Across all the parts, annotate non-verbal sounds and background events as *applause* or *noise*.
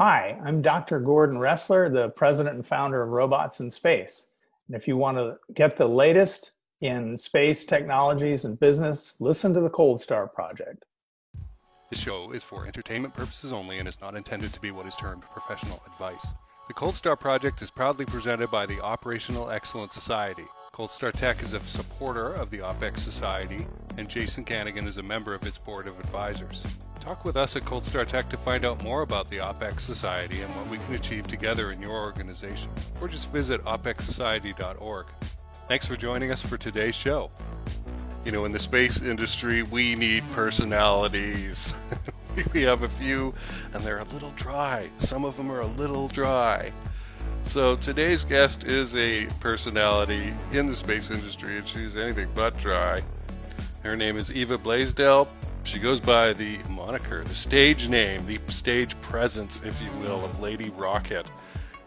Hi, I'm Dr. Gordon Roesler, the president and founder of Robots in Space. And if you want to get the latest in space technologies and business, listen to the Cold Star Project. This show is for entertainment purposes only and is not intended to be what is termed professional advice. The Cold Star Project is proudly presented by the Operational Excellence Society. Cold Star Tech is a supporter of the OPEX Society, and Jason Kanigan is a member of its board of advisors. Talk with us at Cold Star Tech to find out more about the OPEX Society and what we can achieve together in your organization, or just visit opexsociety.org. Thanks for joining us for today's show. You know, in the space industry, we need personalities. *laughs* we have a few, and they're a little dry. Some of them are a little dry. So today's guest is a personality in the space industry, and she's anything but dry. Her name is Eva Blaisdell. She goes by the moniker, the stage name, the stage presence, if you will, of Lady Rocket.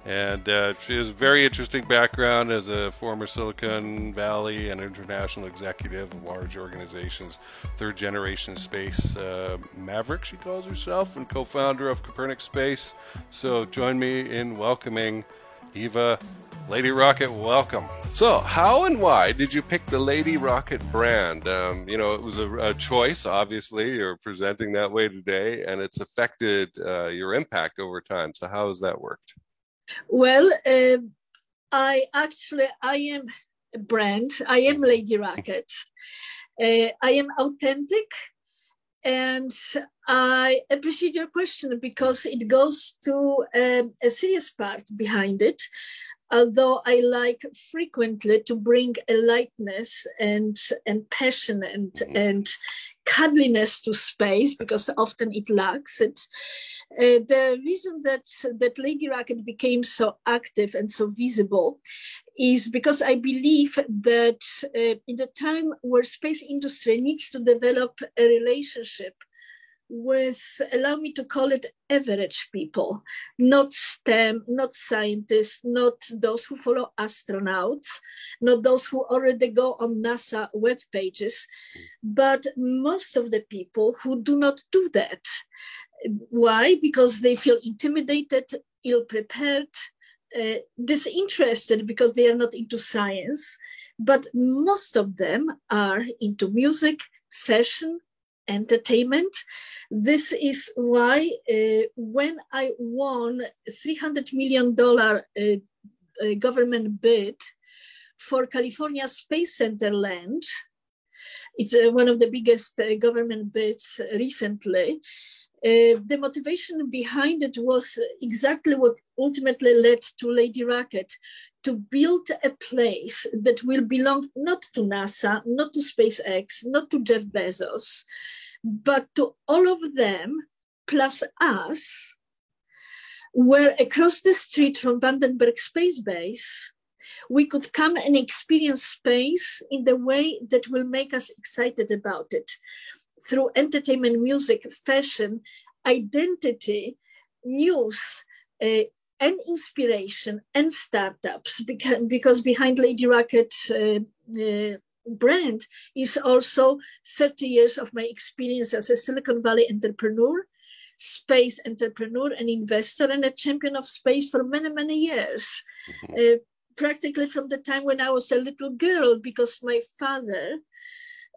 And uh, she has a very interesting background as a former Silicon Valley and international executive of large organizations, third generation space uh, maverick, she calls herself, and co founder of Copernic Space. So join me in welcoming Eva Lady Rocket, welcome. So, how and why did you pick the Lady Rocket brand? Um, you know, it was a, a, choice, obviously. You're presenting that way today, and it's affected uh, your impact over time. So, how has that worked? Well, uh, I actually I am a brand. I am Lady Rocket. Uh, I am authentic, and I appreciate your question because it goes to um, a serious part behind it although I like frequently to bring a lightness and and passion and mm-hmm. and cuddliness to space because often it lacks it. Uh, the reason that that Lady Rocket became so active and so visible is because I believe that uh, in the time where space industry needs to develop a relationship with allow me to call it average people not stem not scientists not those who follow astronauts not those who already go on nasa web pages but most of the people who do not do that. Why? Because they feel intimidated ill prepared uh, disinterested because they are not into science but most of them are into music fashion entertainment. This is why uh, when I won $300 million uh, uh, government bid for California Space Center land, it's uh, one of the biggest uh, government bids recently. Uh, the motivation behind it was exactly what ultimately led to Lady Rocket to build a place that will belong not to NASA, not to SpaceX, not to Jeff Bezos, but to all of them plus us, where across the street from Vandenberg Space Base, we could come and experience space in the way that will make us excited about it through entertainment, music, fashion, identity, news, uh, and inspiration and startups because, because behind Lady Rocket uh, uh, brand is also 30 years of my experience as a Silicon Valley entrepreneur, space entrepreneur and investor and a champion of space for many, many years. Mm-hmm. Uh, practically from the time when I was a little girl because my father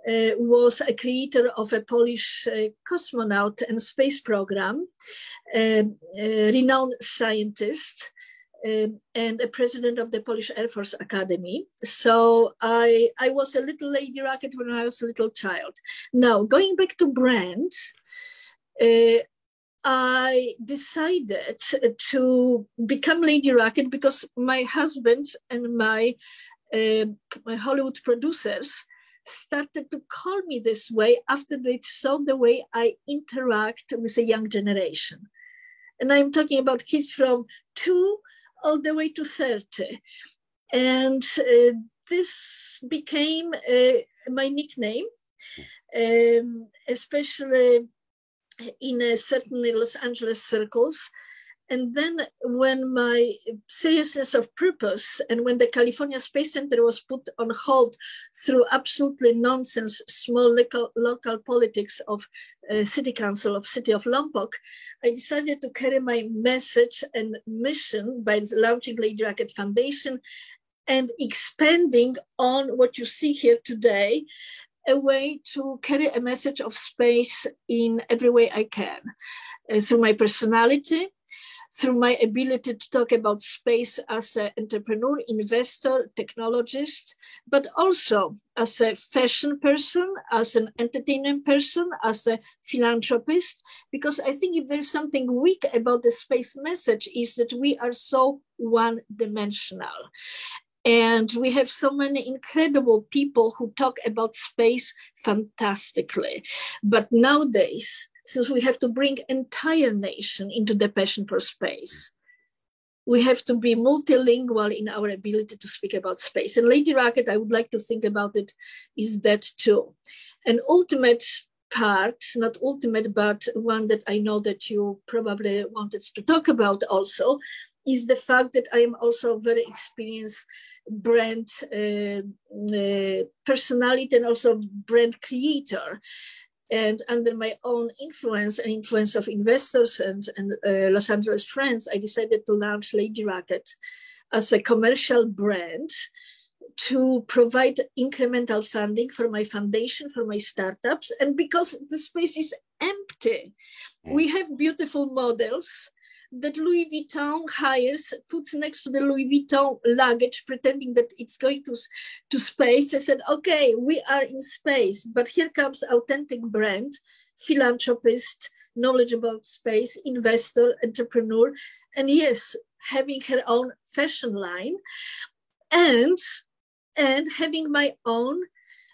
uh, was a creator of a Polish uh, cosmonaut and space program, um, a renowned scientist, um, and a president of the Polish Air Force Academy. So I, I was a little lady rocket when I was a little child. Now, going back to brand, uh, I decided to become Lady Rocket because my husband and my, uh, my Hollywood producers started to call me this way after they saw the way I interact with the young generation. And I'm talking about kids from two all the way to 30. And uh, this became uh, my nickname, um, especially in uh, certain Los Angeles circles. And then when my seriousness of purpose and when the California Space Center was put on hold through absolutely nonsense, small local, local politics of uh, city council of city of Lompoc, I decided to carry my message and mission by launching Lady Rocket Foundation and expanding on what you see here today, a way to carry a message of space in every way I can. Uh, through my personality, through my ability to talk about space as an entrepreneur, investor, technologist, but also as a fashion person, as an entertainment person, as a philanthropist, because I think if there's something weak about the space message is that we are so one dimensional. And we have so many incredible people who talk about space fantastically. But nowadays, since we have to bring entire nation into the passion for space, we have to be multilingual in our ability to speak about space. And Lady Rocket, I would like to think about it, is that too. An ultimate part, not ultimate, but one that I know that you probably wanted to talk about also, is the fact that I am also a very experienced brand uh, uh, personality and also brand creator. And under my own influence and influence of investors and, and uh, Los Angeles friends, I decided to launch Lady Rocket as a commercial brand to provide incremental funding for my foundation, for my startups. And because the space is empty, we hmm. have beautiful models that Louis Vuitton hires, puts next to the Louis Vuitton luggage, pretending that it's going to, to space. I said, okay, we are in space, but here comes authentic brand, philanthropist, knowledgeable space, investor, entrepreneur, and yes, having her own fashion line and and having my own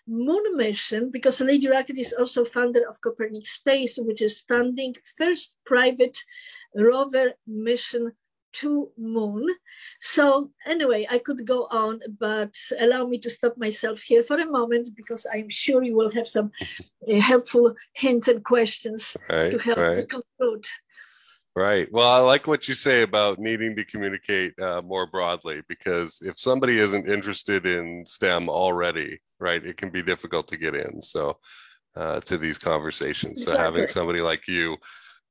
moon mission because Lady Rocket is also founder of Copernic Space, which is funding first private rover mission to moon. So anyway, I could go on, but allow me to stop myself here for a moment because I'm sure you will have some uh, helpful hints and questions right, to help right. me conclude. Right. Well, I like what you say about needing to communicate uh, more broadly because if somebody isn't interested in STEM already, right, it can be difficult to get in. So, uh, to these conversations. So, exactly. having somebody like you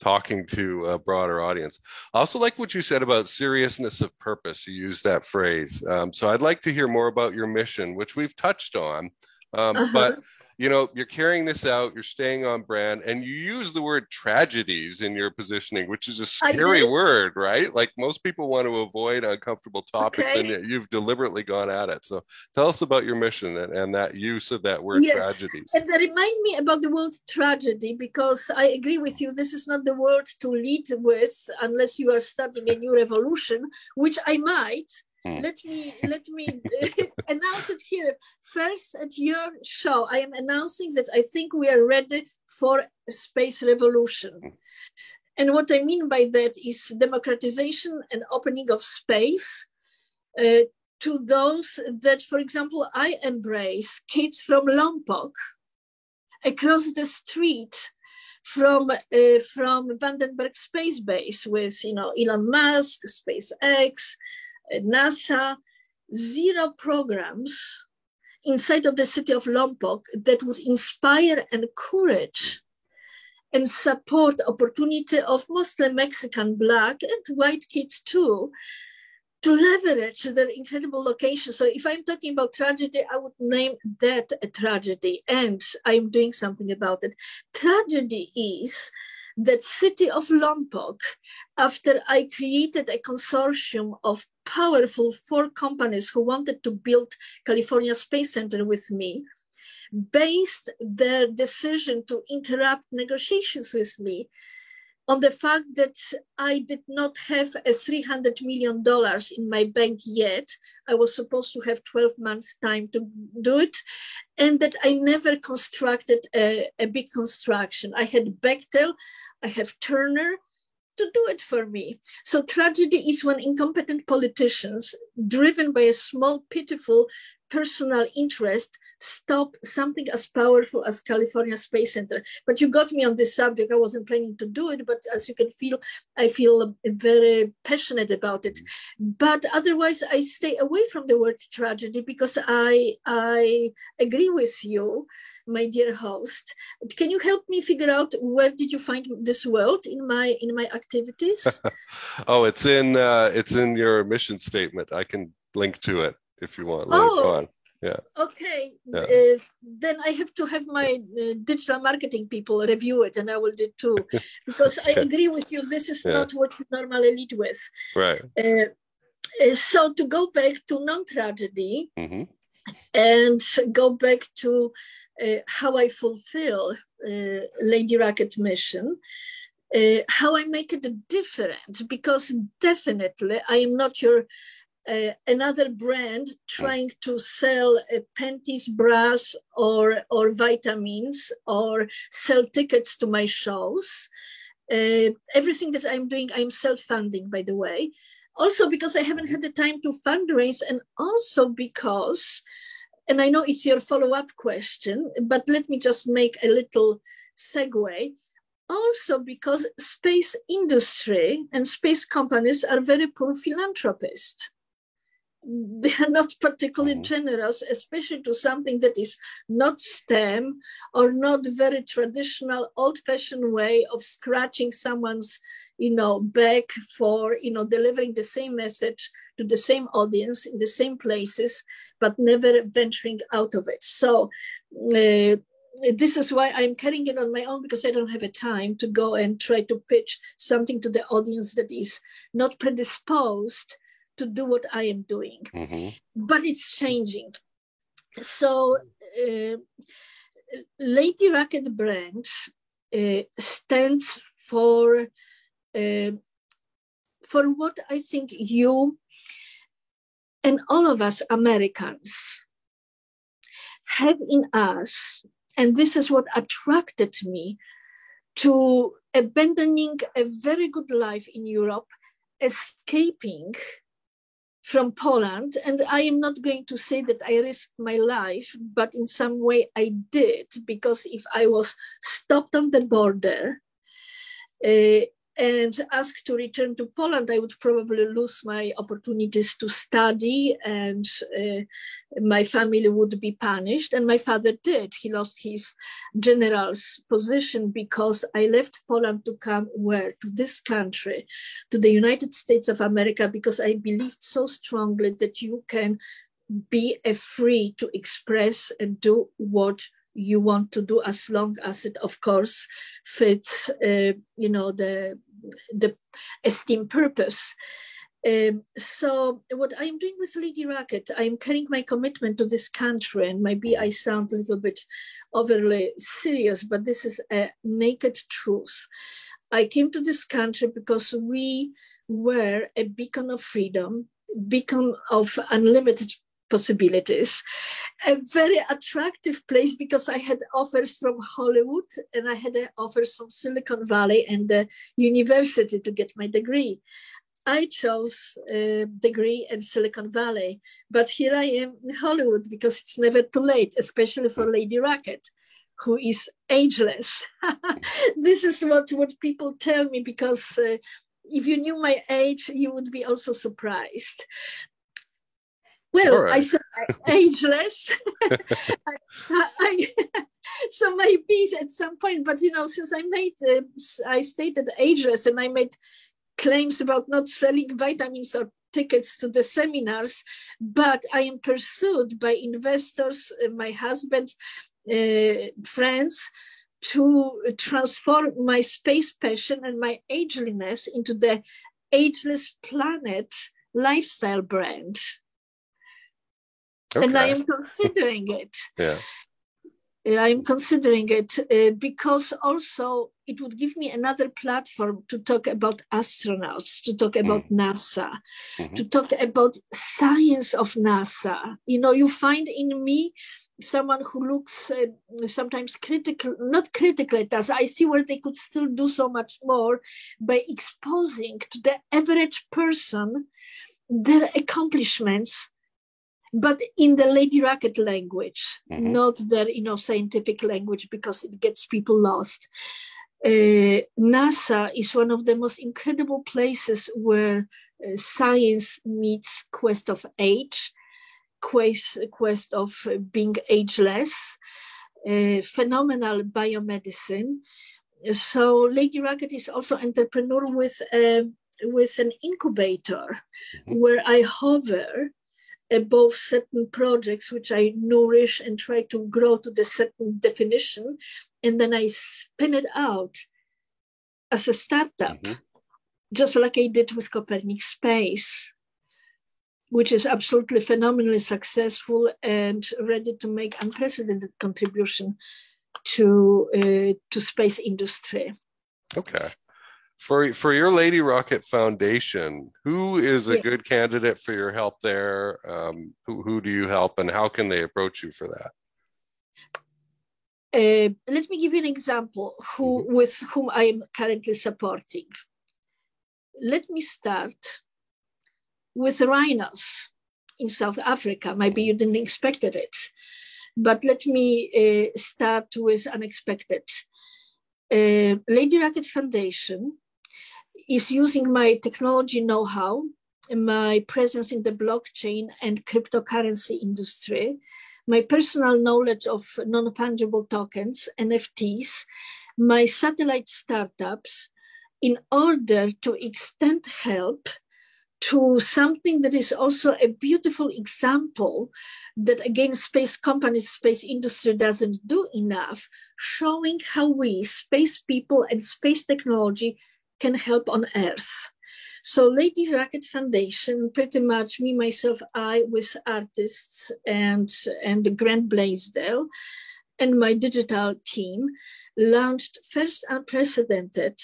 talking *laughs* to a broader audience. I also like what you said about seriousness of purpose. You used that phrase. Um, so, I'd like to hear more about your mission, which we've touched on. Um, uh-huh. But you know you're carrying this out you're staying on brand and you use the word tragedies in your positioning which is a scary word right like most people want to avoid uncomfortable topics okay. and you've deliberately gone at it so tell us about your mission and, and that use of that word yes. tragedies and remind me about the word tragedy because i agree with you this is not the word to lead with unless you are starting a new revolution which i might Mm. Let me let me *laughs* announce it here first at your show. I am announcing that I think we are ready for a space revolution. Mm. And what I mean by that is democratization and opening of space uh, to those that, for example, I embrace kids from Lompoc across the street from uh, from Vandenberg Space Base with you know Elon Musk, SpaceX, NASA zero programs inside of the city of Lompoc that would inspire, and encourage, and support opportunity of mostly Mexican, black, and white kids too, to leverage their incredible location. So if I'm talking about tragedy, I would name that a tragedy, and I'm doing something about it. Tragedy is that city of Lompoc, after I created a consortium of powerful four companies who wanted to build California Space Center with me, based their decision to interrupt negotiations with me on the fact that I did not have a $300 million in my bank yet. I was supposed to have 12 months time to do it. And that I never constructed a, a big construction. I had Bechtel, I have Turner, to do it for me. So tragedy is when incompetent politicians, driven by a small, pitiful personal interest, stop something as powerful as California Space Center. But you got me on this subject. I wasn't planning to do it, but as you can feel, I feel very passionate about it. But otherwise, I stay away from the word tragedy because I I agree with you, my dear host. Can you help me figure out where did you find this word in my in my activities? *laughs* oh, it's in uh, it's in your mission statement. I can link to it if you want later oh. on yeah okay yeah. Then i have to have my uh, digital marketing people review it and i will do too *laughs* because i agree with you this is yeah. not what you normally lead with right uh, uh, so to go back to non-tragedy mm-hmm. and go back to uh, how i fulfill uh, lady rocket mission uh, how i make it different because definitely i am not your uh, another brand trying to sell uh, panties, bras, or or vitamins, or sell tickets to my shows. Uh, everything that I'm doing, I'm self-funding, by the way. Also because I haven't had the time to fundraise, and also because, and I know it's your follow-up question, but let me just make a little segue also because space industry and space companies are very poor philanthropists *laughs* they are not particularly mm-hmm. generous, especially to something that is not STEM or not very traditional, old-fashioned way of scratching someone's, you know, back for, you know, delivering the same message to the same audience in the same places, but never venturing out of it. So. Uh, this is why I'm carrying it on my own because I don't have a time to go and try to pitch something to the audience that is not predisposed to do what I am doing. Mm-hmm. But it's changing. So, uh, Lady Rocket brand uh, stands for uh, for what I think you and all of us Americans have in us, and this is what attracted me to abandoning a very good life in Europe, escaping from Poland. And I am not going to say that I risked my life, but in some way I did, because if I was stopped on the border, uh, and asked to return to Poland, I would probably lose my opportunities to study and uh, my family would be punished. And my father did. He lost his general's position because I left Poland to come where? To this country, to the United States of America, because I believed so strongly that you can be free to express and do what you want to do as long as it of course fits uh, you know the the esteemed purpose. Um, so what i'm doing with lady rocket i'm carrying my commitment to this country and maybe i sound a little bit overly serious but this is a naked truth. I came to this country because we were a beacon of freedom beacon of unlimited possibilities. A very attractive place because I had offers from Hollywood and I had offers from Silicon Valley and the university to get my degree. I chose a degree in Silicon Valley, but here I am in Hollywood because it's never too late, especially for Lady Rocket, who is ageless. *laughs* this is what, what people tell me because uh, if you knew my age, you would be also surprised. Well, right. I said ageless. *laughs* I, I, *laughs* so maybe at some point, but you know, since I made, uh, I stated ageless, and I made claims about not selling vitamins or tickets to the seminars, but I am pursued by investors, uh, my husband, uh, friends, to transform my space passion and my ageliness into the ageless planet lifestyle brand. Okay. And I am considering it. *laughs* yeah. I am considering it uh, because also it would give me another platform to talk about astronauts, to talk about mm. NASA, mm-hmm. to talk about science of NASA. You know, you find in me someone who looks uh, sometimes critical, not critical at us. I see where they could still do so much more by exposing to the average person their accomplishments but in the Lady rocket language, mm-hmm. not the you know scientific language because it gets people lost. Uh, NASA is one of the most incredible places where uh, science meets quest of age, quest quest of being ageless, uh, phenomenal biomedicine. So Lady Rocket is also entrepreneur with uh, with an incubator mm-hmm. where I hover above certain projects which I nourish and try to grow to the certain definition, and then I spin it out as a startup, mm-hmm. just like I did with Copernic Space, which is absolutely phenomenally successful and ready to make unprecedented contribution to uh, to space industry. Okay for for your Lady Rocket Foundation, who is a yeah. good candidate for your help there? Um, who who do you help, and how can they approach you for that? Uh, let me give you an example who mm-hmm. with whom I am currently supporting. Let me start with rhinos in South Africa. Maybe you didn't expect it, but let me uh, start with unexpected. Uh, Lady Rocket Foundation is using my technology know-how, my presence in the blockchain and cryptocurrency industry, my personal knowledge of non-fungible tokens, NFTs, my satellite startups, in order to extend help to something that is also a beautiful example that again space companies space industry doesn't do enough showing how we space people and space technology can help on Earth. So Lady Rocket Foundation, pretty much me, myself, I with artists and, and Grant Blaisdell and my digital team launched first unprecedented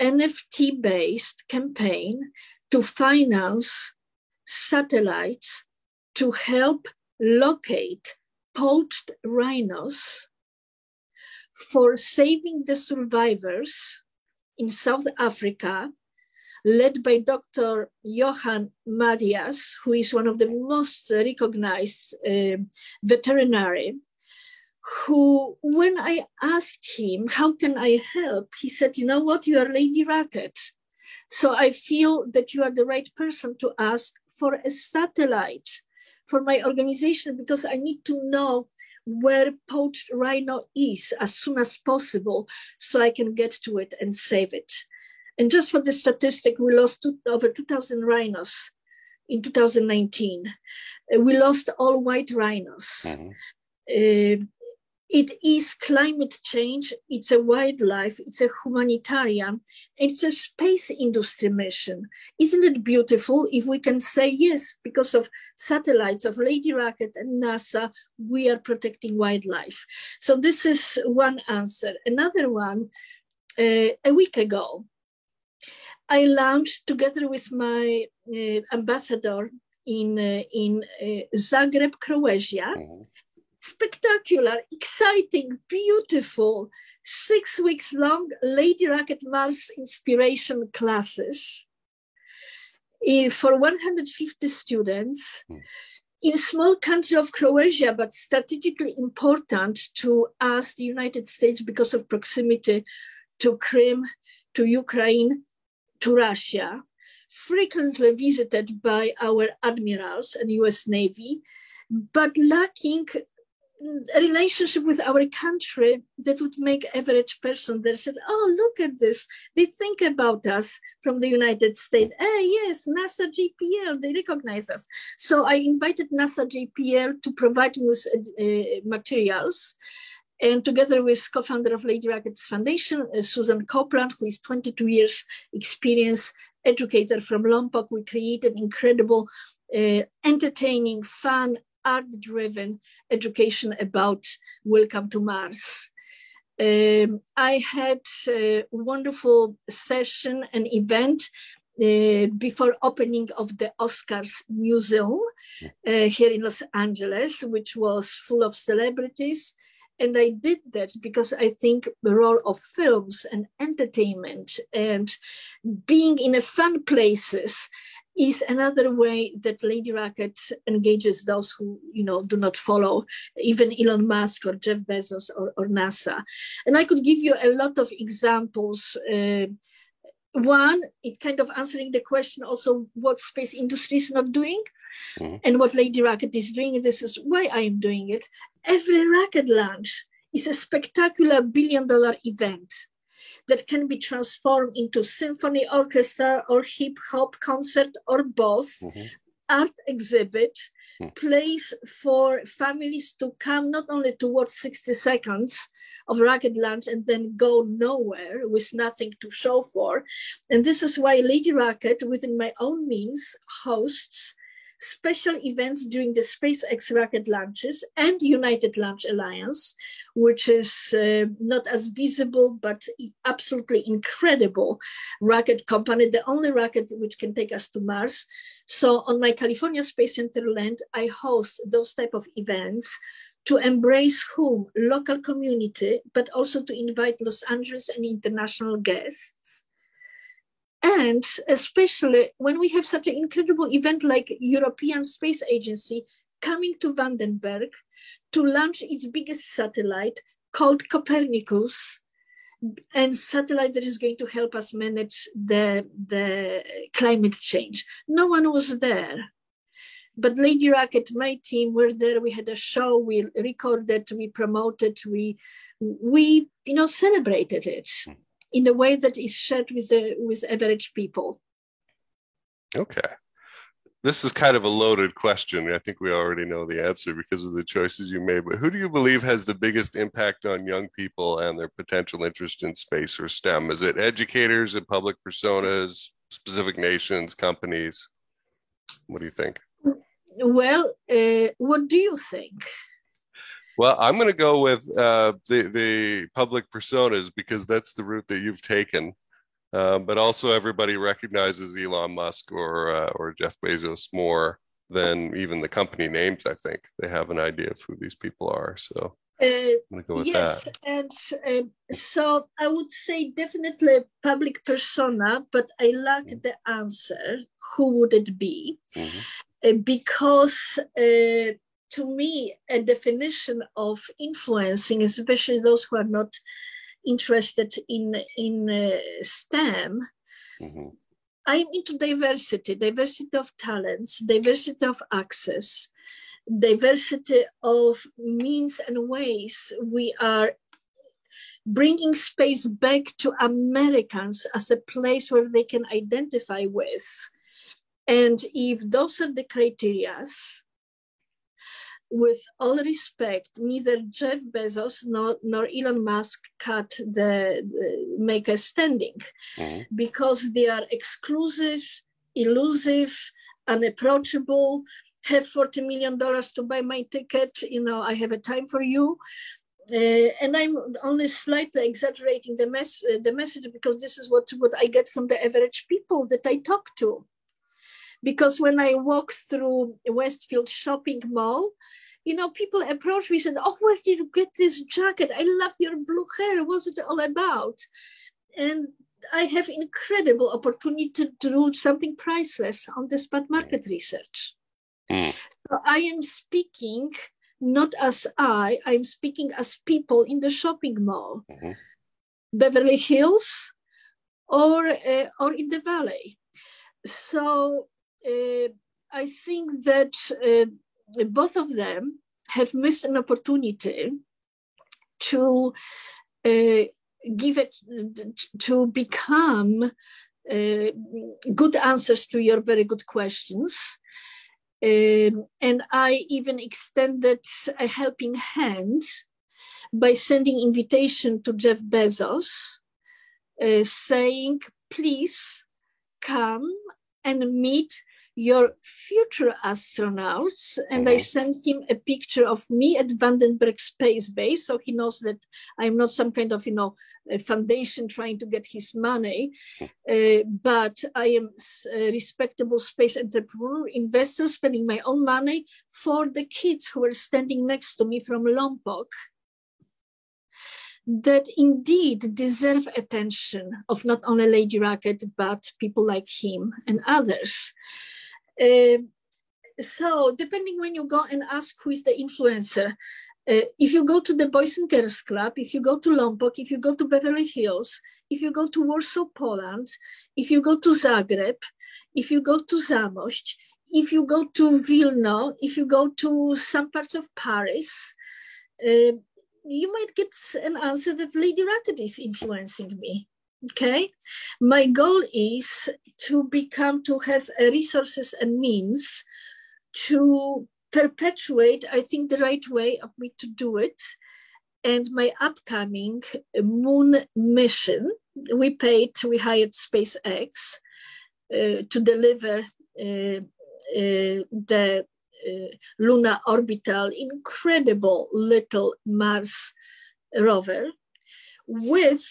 NFT-based campaign to finance satellites to help locate poached rhinos for saving the survivors in South Africa, led by Dr. Johan Marais, who is one of the most recognized uh, veterinary, who, when I asked him, how can I help? He said, you know what, you are Lady Rocket. So I feel that you are the right person to ask for a satellite for my organization because I need to know where poached rhino is as soon as possible so I can get to it and save it. And just for the statistic, we lost two, over 2,000 rhinos in 2019. Uh, we lost all white rhinos. Mm-hmm. Uh, it is climate change, it's a wildlife, it's a humanitarian, it's a space industry mission. Isn't it beautiful if we can say yes, because of satellites of Lady Rocket and NASA, we are protecting wildlife. So this is one answer. Another one, uh, a week ago, I launched together with my uh, ambassador in, uh, in uh, Zagreb, Croatia, mm-hmm spectacular, exciting, beautiful, six weeks long Lady Rocket Mars inspiration classes for 150 students. Mm. In small country of Croatia, but strategically important to us, the United States, because of proximity to Crimea, to Ukraine, to Russia, frequently visited by our admirals and US Navy, but lacking a relationship with our country that would make average person there said oh look at this. They think about us from the united states. Ah, yes nasa jpl they recognize us. So i invited nasa jpl to provide me with uh, materials. And together with co-founder of lady rockets foundation uh, susan copeland who is 22 years experience educator from lompoc we created incredible uh, entertaining fun art driven education about Welcome to Mars. Um, I had a wonderful session, and event uh, before opening of the Oscars Museum uh, here in Los Angeles, which was full of celebrities. And I did that because I think the role of films and entertainment and being in a fun places is another way that Lady Rocket engages those who, you know, do not follow even Elon Musk or Jeff Bezos or, or NASA. And I could give you a lot of examples. Uh, one, it kind of answering the question also what space industry is not doing. Mm-hmm. And what Lady Rocket is doing, this is why I am doing it. Every rocket launch is a spectacular billion dollar event that can be transformed into symphony orchestra or hip hop concert or both, mm-hmm. art exhibit, mm. place for families to come not only to watch 60 seconds of rocket launch and then go nowhere with nothing to show for. And this is why Lady Rocket, within my own means, hosts special events during the SpaceX rocket launches and United Launch Alliance, which is uh, not as visible but absolutely incredible rocket company, the only rocket which can take us to Mars. So on my California Space Center land, I host those type of events to embrace whom local community, but also to invite Los Angeles and international guests and especially when we have such an incredible event like European Space Agency coming to Vandenberg to launch its biggest satellite called Copernicus, and satellite that is going to help us manage the, the climate change. No one was there. But Lady Rocket, my team were there. We had a show, we recorded, we promoted, we we you know celebrated it. Hmm. In a way that is shared with the with average people. Okay. This is kind of a loaded question. I think we already know the answer because of the choices you made. But who do you believe has the biggest impact on young people and their potential interest in space or STEM? Is it educators and public personas, specific nations, companies? What do you think? Well, uh, what do you think? Well, I'm going to go with uh, the the public personas because that's the route that you've taken. Uh, but also, everybody recognizes Elon Musk or uh, or Jeff Bezos more than even the company names. I think they have an idea of who these people are. So uh, I'm going to go with yes, that. and uh, so I would say definitely public persona, but I lack mm-hmm. the answer. Who would it be? Mm-hmm. Uh, because to me, a definition of influencing, especially those who are not interested in in uh, STEM, mm-hmm. I'm into diversity, diversity of talents, diversity of access, diversity of means and ways we are bringing space back to Americans as a place where they can identify with. And if those are the criterias, with all respect, neither Jeff Bezos nor, nor Elon Musk cut the, the make a standing mm-hmm. because they are exclusive, elusive, unapproachable. Have forty million dollars to buy my ticket. You know, I have a time for you. Uh, and I'm only slightly exaggerating the, mess, uh, the message because this is what, what I get from the average people that I talk to because when I walk through Westfield shopping mall, you know, people approach me and said, Oh, where did you get this jacket? I love your blue hair. What's it all about? And I have incredible opportunity to do something priceless on the spot market research. Mm. So I am speaking not as I, I'm speaking as people in the shopping mall, mm-hmm. Beverly Hills, or uh, or in the valley. So I think that uh, both of them have missed an opportunity to uh, give it to become uh, good answers to your very good questions. And I even extended a helping hand by sending invitation to Jeff Bezos, uh, saying, please come and meet your future astronauts. And mm-hmm. I sent him a picture of me at Vandenberg Space Base. So he knows that I'm not some kind of, you know, foundation trying to get his money, uh, but I am a respectable space entrepreneur, investor, spending my own money for the kids who were standing next to me from Lompoc that indeed deserve attention of not only Lady Rocket, but people like him and others. Uh, so depending when you go and ask who is the influencer, uh, if you go to the Boys and Girls Club, if you go to Lompoc, if you go to Beverly Hills, if you go to Warsaw, Poland, if you go to Zagreb, if you go to Zamość, if you go to Vilna, if you go to some parts of Paris, uh, you might get an answer that Lady Rocket is influencing me. Okay, my goal is to become to have resources and means to perpetuate. I think the right way of me to do it, and my upcoming moon mission. We paid. We hired SpaceX uh, to deliver uh, uh, the uh, lunar orbital, incredible little Mars rover with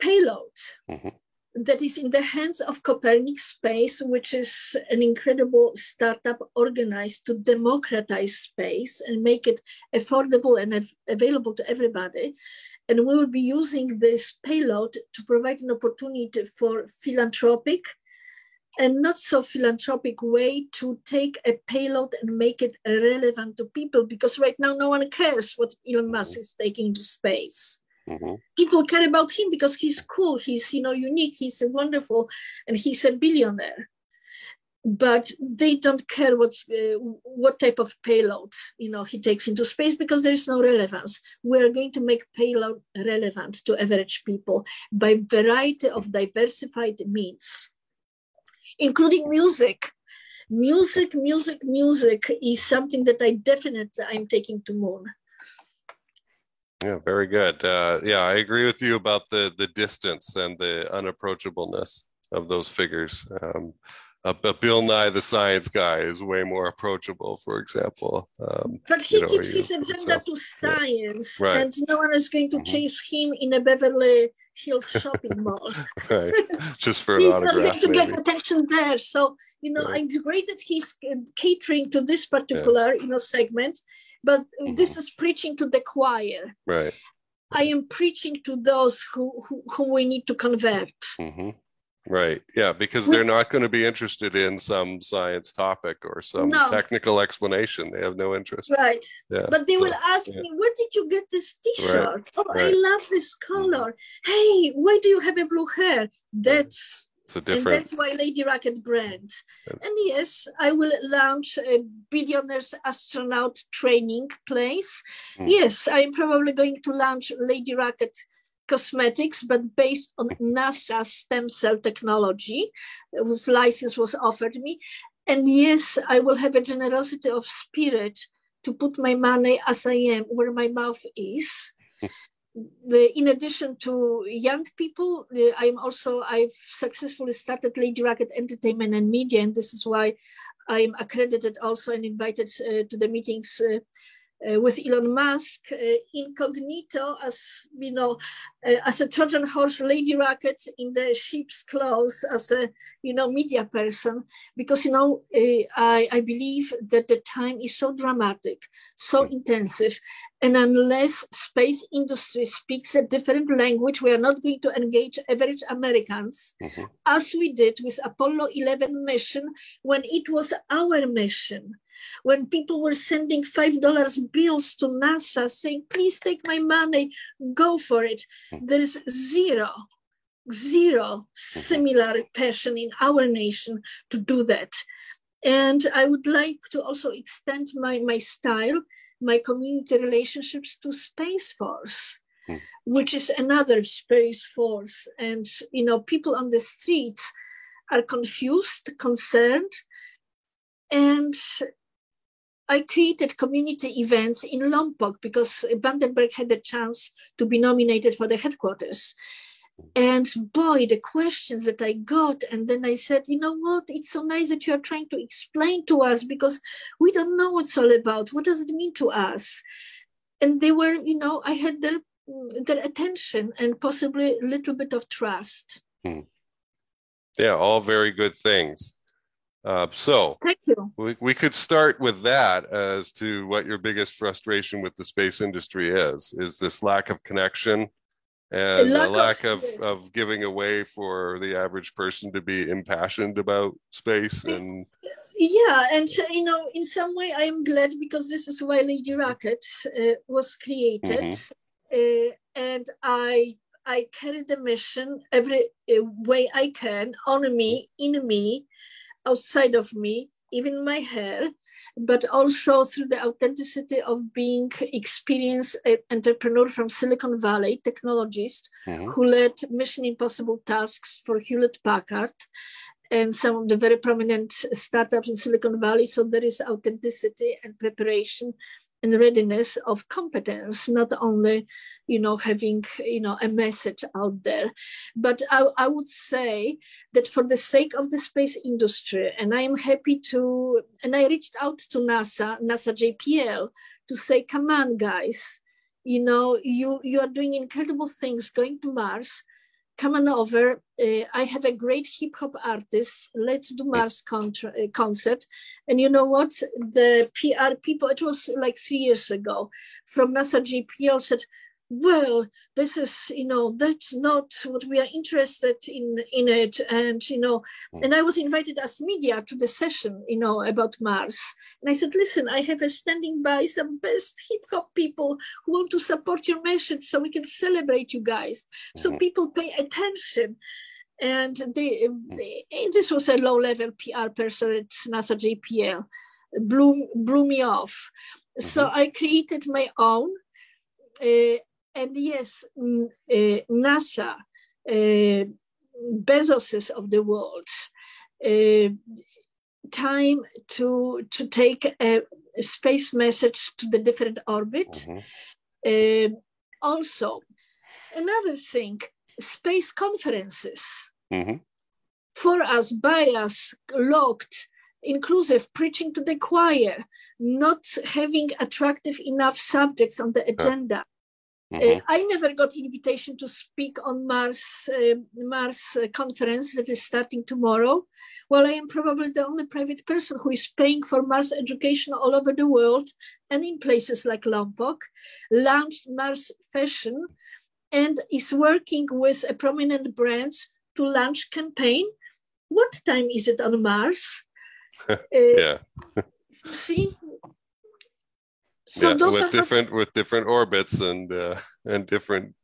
payload mm-hmm. that is in the hands of Copernic Space, which is an incredible startup organized to democratize space and make it affordable and av- available to everybody. And we will be using this payload to provide an opportunity for philanthropic and not so philanthropic way to take a payload and make it relevant to people because right now no one cares what Elon Musk mm-hmm. is taking to space. Mm-hmm. People care about him because he's cool, he's you know unique, he's wonderful, and he's a billionaire. But they don't care what uh, what type of payload you know he takes into space because there is no relevance. We are going to make payload relevant to average people by variety of diversified means including music. Music, music, music is something that I definitely I'm taking to moon. Yeah, very good. Uh, yeah, I agree with you about the the distance and the unapproachableness of those figures. Um, uh, but Bill Nye, the science guy, is way more approachable, for example. Um, but he know, keeps his agenda to *laughs* science, yeah. right. and no one is going to mm-hmm. chase him in a Beverly Hills *laughs* shopping mall. right, *laughs* just for he's not going to maybe. get attention there. So you know, right. I'm great that he's catering to this particular yeah. you know segment, but mm-hmm. this is preaching to the choir. Right. I am preaching to those who who, who we need to convert. Mm-hmm. Right. Yeah, because they're not going to be interested in some science topic or some no. technical explanation. They have no interest. Right. Yeah. But they so, will ask yeah. me, "Where did you get this T-shirt? Right. Oh, right. I love this mm-hmm. color. Mm-hmm. Hey, why do you have a blue hair? That's it's a different. And that's why Lady Rocket brand. Yeah. And yes, I will launch a billionaires astronaut training place. Mm. Yes, I'm probably going to launch Lady Rocket cosmetics, but based on NASA stem cell technology, whose license was offered me. And yes, I will have a generosity of spirit to put my money as I am where my mouth is. The, in addition to young people, I'm also I've successfully started Lady Rocket Entertainment and Media, and this is why I'm accredited also and invited uh, to the meetings uh, uh, with Elon Musk, uh, incognito as you know, uh, as a Trojan horse, Lady Rocket in the sheep's clothes, as a you know media person, because you know I, I believe that the time is so dramatic, so intensive, and unless space industry speaks a different language, we are not going to engage average Americans, mm-hmm. as we did with Apollo 11 mission when it was our mission when people were sending $5 bills to NASA saying, please take my money, go for it. Hmm. There is zero, zero similar passion in our nation to do that. And I would like to also extend my, my style, my community relationships to Space Force. Hmm. Which is another space force, and you know, people on the streets are confused, concerned, and I created community events in Lompoc because Vandenberg had the chance to be nominated for the headquarters. And boy, the questions that I got. And then I said, you know what? It's so nice that you are trying to explain to us because we don't know what's all about. What does it mean to us? And they were, you know, I had their, their attention and possibly a little bit of trust. Hmm. Yeah, all very good things. Uh, so thank you. We, we could start with that as to what your biggest frustration with the space industry is. Is this lack of connection and the lack of, of giving away for the average person to be impassioned about space and yeah and you know in some way i am glad because this is why lady rocket uh, was created mm-hmm. uh, and i i carry the mission every uh, way i can on me in me outside of me even my hair but also through the authenticity of being experienced entrepreneur from Silicon Valley, technologist mm-hmm. who led Mission Impossible tasks for Hewlett Packard and some of the very prominent startups in Silicon Valley. So there is authenticity and preparation and readiness of competence, not only, you know, having, you know, a message out there. But I, I would say that for the sake of the space industry, and I am happy to, and I reached out to NASA, NASA JPL, to say, come on, guys, you know, you, you are doing incredible things going to Mars come on over. Uh, I have a great hip hop artist. Let's do Mars contra- uh, concert. And you know what? The PR people, it was like three years ago, from NASA JPL said, well this is you know that's not what we are interested in in it and you know mm. and i was invited as media to the session you know about mars and i said listen i have a standing by some best hip hop people who want to support your message so we can celebrate you guys so mm-hmm. people pay attention and they, mm. they, this was a low level pr person at nasa jpl blew blew me off mm-hmm. so i created my own uh, and yes, uh, NASA, uh, Bezoses of the world, uh, time to to take a, a, space message to the different orbit. Mm-hmm. also, another thing, space conferences. Mm-hmm. For us, by us, locked, inclusive, preaching to the choir, not having attractive enough subjects on the agenda. Mm-hmm. Uh, I never got invitation to speak on Mars uh, Mars uh, conference that is starting tomorrow. Well, I am probably the only private person who is paying for Mars education all over the world and in places like Lompoc, launched Mars Fashion, and is working with a prominent brands to launch campaign. What time is it on Mars? *laughs* yeah. *laughs* see, so yeah, with different with different orbits and uh, and different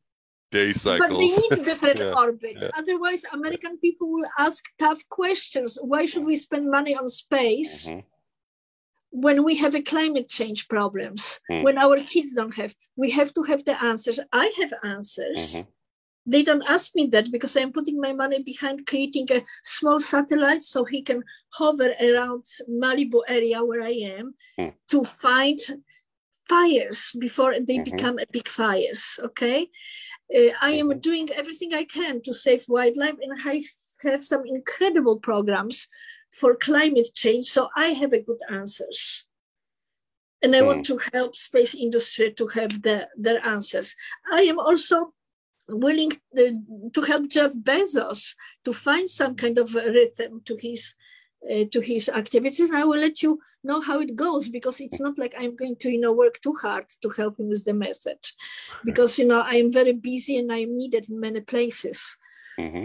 day cycles. But they need different *laughs* yeah, orbits. Yeah. Otherwise, American people will ask tough questions. Why should we spend money on space mm-hmm. when we have a climate change problems? Mm. When our kids don't have, we have to have the answers. I have answers. Mm-hmm. They don't ask me that because I'm putting my money behind creating a small satellite so he can hover around Malibu area where I am mm. to find fires before they mm-hmm. become a big fires okay uh, i am mm-hmm. doing everything i can to save wildlife and i have some incredible programs for climate change so i have a good answers and i mm. want to help space industry to have the, their answers i am also willing to, uh, to help jeff bezos to find some kind of rhythm to his uh, to his activities. I will let you know how it goes because it's not like I'm going to, you know, work too hard to help him with the message, *laughs* because you know I am very busy and I am needed in many places. Mm-hmm.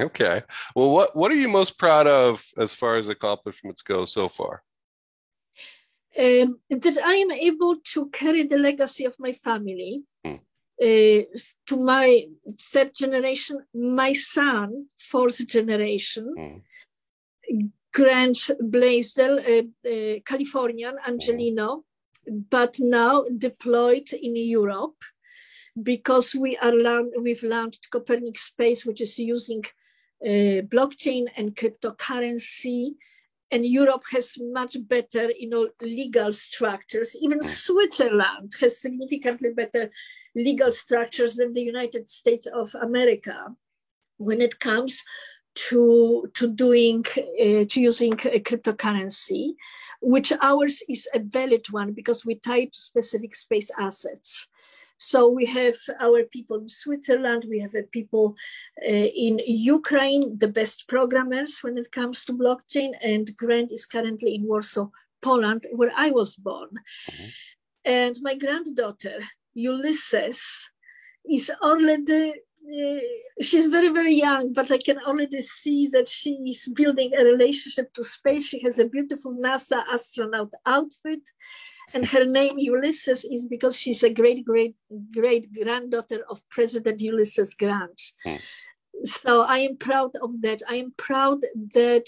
Okay. Well, what what are you most proud of as far as accomplishments go so far? Um, that I am able to carry the legacy of my family. Mm. Uh, to my third generation, my son, fourth generation, mm. Grant Blaisdell, uh, Californian, Angeleno, but now deployed in Europe because we are we've launched Copernic Space, which is using uh, blockchain and cryptocurrency. And Europe has much better, you know, legal structures. Even Switzerland has significantly better legal structures than the United States of America when it comes to to doing uh, to using a cryptocurrency, which ours is a valid one because we tie to specific space assets. So we have our people in Switzerland, we have people uh, in Ukraine, the best programmers when it comes to blockchain, and Grant is currently in Warsaw, Poland, where I was born. Mm-hmm. And my granddaughter, Ulysses, is already uh, she's very very young but i can already see that she is building a relationship to space. She has a beautiful nasa astronaut outfit and her name ulysses is because she's a great great great granddaughter of president ulysses grant. Hmm. so i am proud of that. I am proud that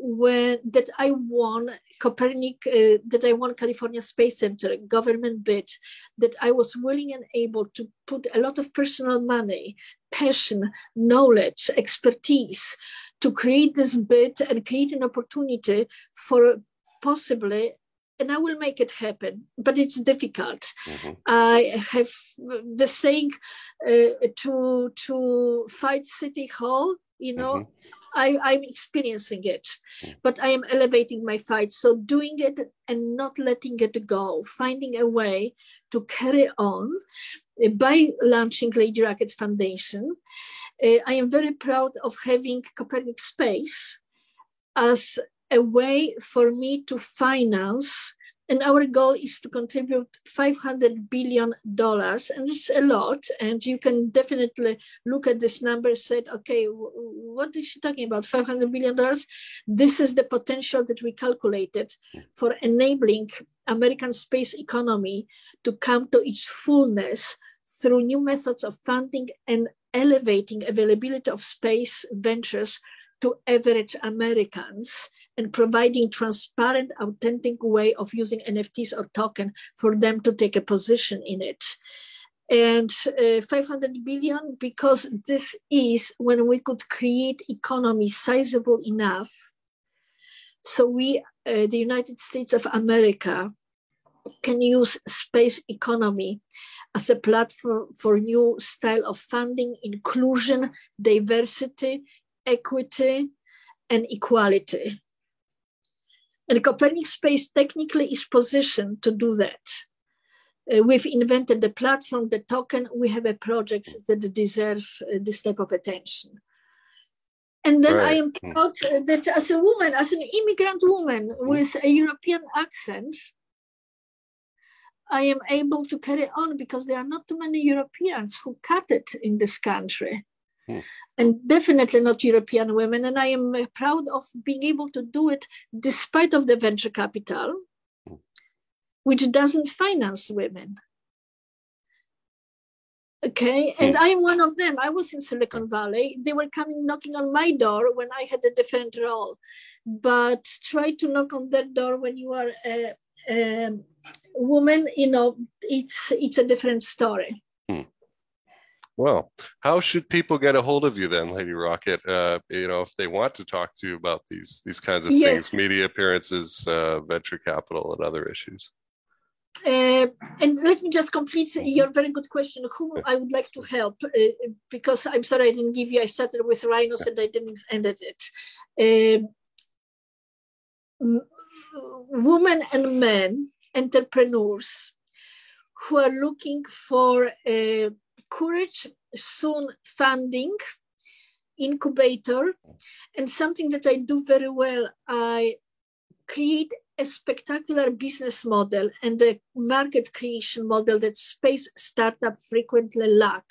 when that I won Copernic, uh, that I won California Space Center government bid, that I was willing and able to put a lot of personal money, passion, knowledge, expertise to create this bid and create an opportunity for possibly and I will make it happen, but it's difficult. Mm-hmm. I have the saying uh, to to fight City Hall. You know, mm-hmm. I, I'm experiencing it, but I am elevating my fight. So doing it and not letting it go, finding a way to carry on uh, by launching Lady Rocket Foundation. Uh, I am very proud of having Copernic Space as a way for me to finance and our goal is to contribute 500 billion dollars and it's a lot and you can definitely look at this number said okay what is she talking about? 500 billion dollars? This is the potential that we calculated for enabling american space economy to come to its fullness through new methods of funding and elevating availability of space ventures to average americans and providing transparent, authentic way of using NFTs or token for them to take a position in it. And uh, 500 billion because this is when we could create economy sizable enough. So we, uh, the United States of America, can use space economy as a platform for new style of funding, inclusion, diversity, equity, and equality. And Copernic Space technically is positioned to do that. Uh, we've invented the platform, the token. We have a project that deserve uh, this type of attention. And then right. I am hmm. proud that as a woman, as an immigrant woman hmm. with a European accent, I am able to carry on because there are not too many Europeans who cut it in this country. Hmm and definitely not European women. And I am proud of being able to do it despite of the venture capital, which doesn't finance women. Okay, and I am one of them. I was in Silicon Valley. They were coming knocking on my door when I had a different role. But try to knock on that door when you are a, a woman, you know, it's it's a different story. Well, how should people get a hold of you then, Lady Rocket? Uh, you know, if they want to talk to you about these these kinds of yes. things, media appearances, uh, venture capital, and other issues. Uh, and let me just complete your very good question. Who I would like to help? Uh, because I'm sorry I didn't give you. I started with rhinos and I didn't end it. Uh, women and men, entrepreneurs, who are looking for uh, courage, soon funding, incubator, and something that I do very well, I create a spectacular business model and the market creation model that space startup frequently lack.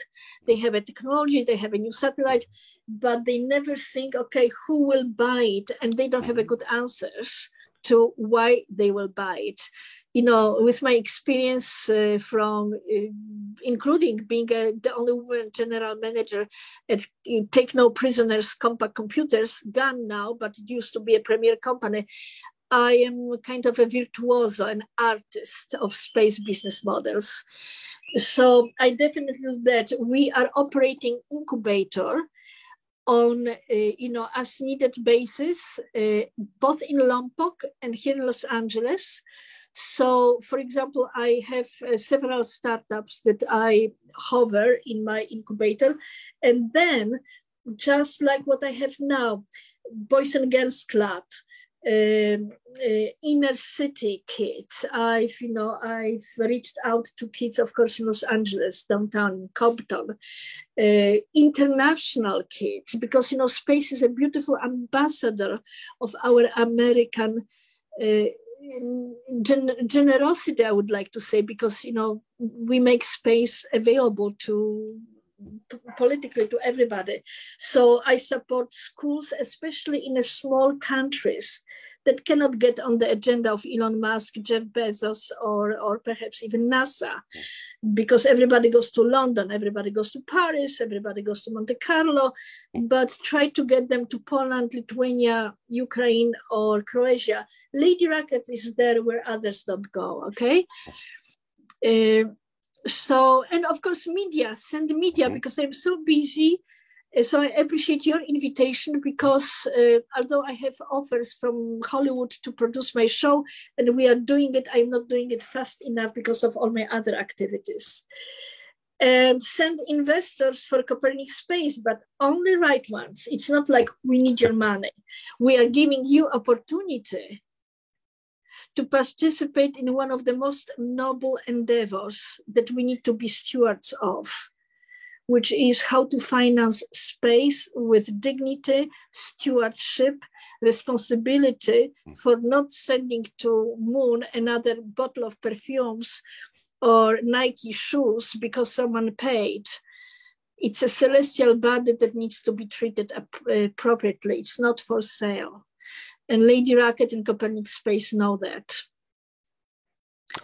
They have a technology, they have a new satellite, but they never think, okay, who will buy it? And they don't have a good answers to why they will buy it you know, with my experience uh, from, uh, including being a, the only woman general manager at Take No Prisoners Compaq Computers, gone now, but it used to be a premier company. I am kind of a virtuoso, an artist of space business models. So I definitely that. We are operating incubator on uh, you know as needed basis, uh, both in Lompoc and here in Los Angeles. So, for example, I have uh, several startups that I hover in my incubator. And then, just like what I have now, Boys and Girls Club, um, uh, inner city kids. I've, you know, I've reached out to kids, of course, in Los Angeles, downtown, Compton, uh, international kids, because, you know, space is a beautiful ambassador of our American uh, gen- generosity, I would like to say, because, you know, we make space available to politically to everybody. So I support schools, especially in small countries that cannot get on the agenda of Elon Musk, Jeff Bezos, or, or perhaps even NASA, because everybody goes to London, everybody goes to Paris, everybody goes to Monte Carlo, but try to get them to Poland, Lithuania, Ukraine, or Croatia. Lady Rocket is there where others don't go, okay? Uh, so and of course media send media mm-hmm. because i'm so busy uh, so i appreciate your invitation because uh, although i have offers from hollywood to produce my show and we are doing it i'm not doing it fast enough because of all my other activities and send investors for Copernic space, but only right ones. It's not like we need your money. We are giving you opportunity to participate in one of the most noble endeavors that we need to be stewards of, which is how to finance space with dignity, stewardship, responsibility hmm. for not sending to moon another bottle of perfumes or Nike shoes because someone paid. It's a celestial body that needs to be treated appropriately. It's not for sale. And Lady Rocket and Copernic Space know that.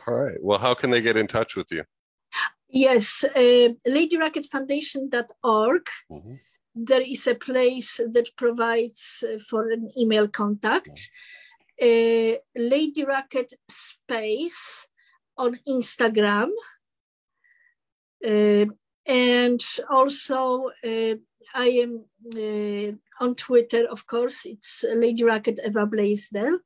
All right. Well, how can they get in touch with you? Yes, uh, ladyrocketfoundation.org. Mm-hmm. There is a place that provides uh, for an email contact. Mm-hmm. Uh, Lady Rocket Space on Instagram. Uh, and also, uh, I am uh, on Twitter, of course, it's Lady Rocket Eva Blaisdell.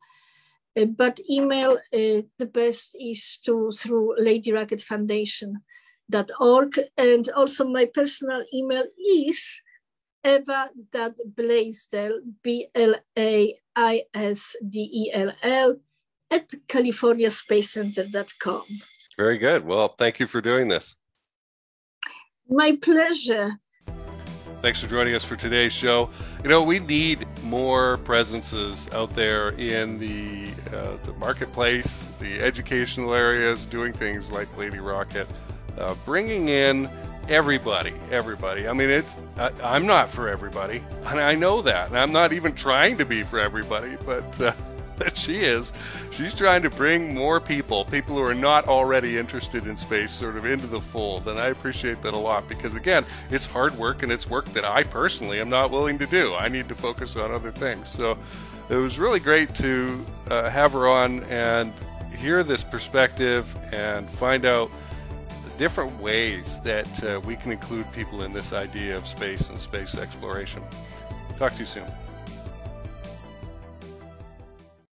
Uh, but email, uh, the best is to through Lady Rocket Foundation.org. And also my personal email is eva.blaisdell, B-L-A-I-S-D-E-L-L, at californiaspacecenter.com. Very good. Well, thank you for doing this. My pleasure. Thanks for joining us for today's show. You know, we need more presences out there in the, uh, the marketplace, the educational areas, doing things like Lady Rocket, uh, bringing in everybody. Everybody. I mean, it's I, am not for everybody, and I know that, and I'm not even trying to be for everybody, but. Uh, *laughs* that she is. She's trying to bring more people, people who are not already interested in space, sort of into the fold. And I appreciate that a lot because, again, it's hard work and it's work that I personally am not willing to do. I need to focus on other things. So it was really great to uh, have her on and hear this perspective and find out different ways that uh, we can include people in this idea of space and space exploration. Talk to you soon.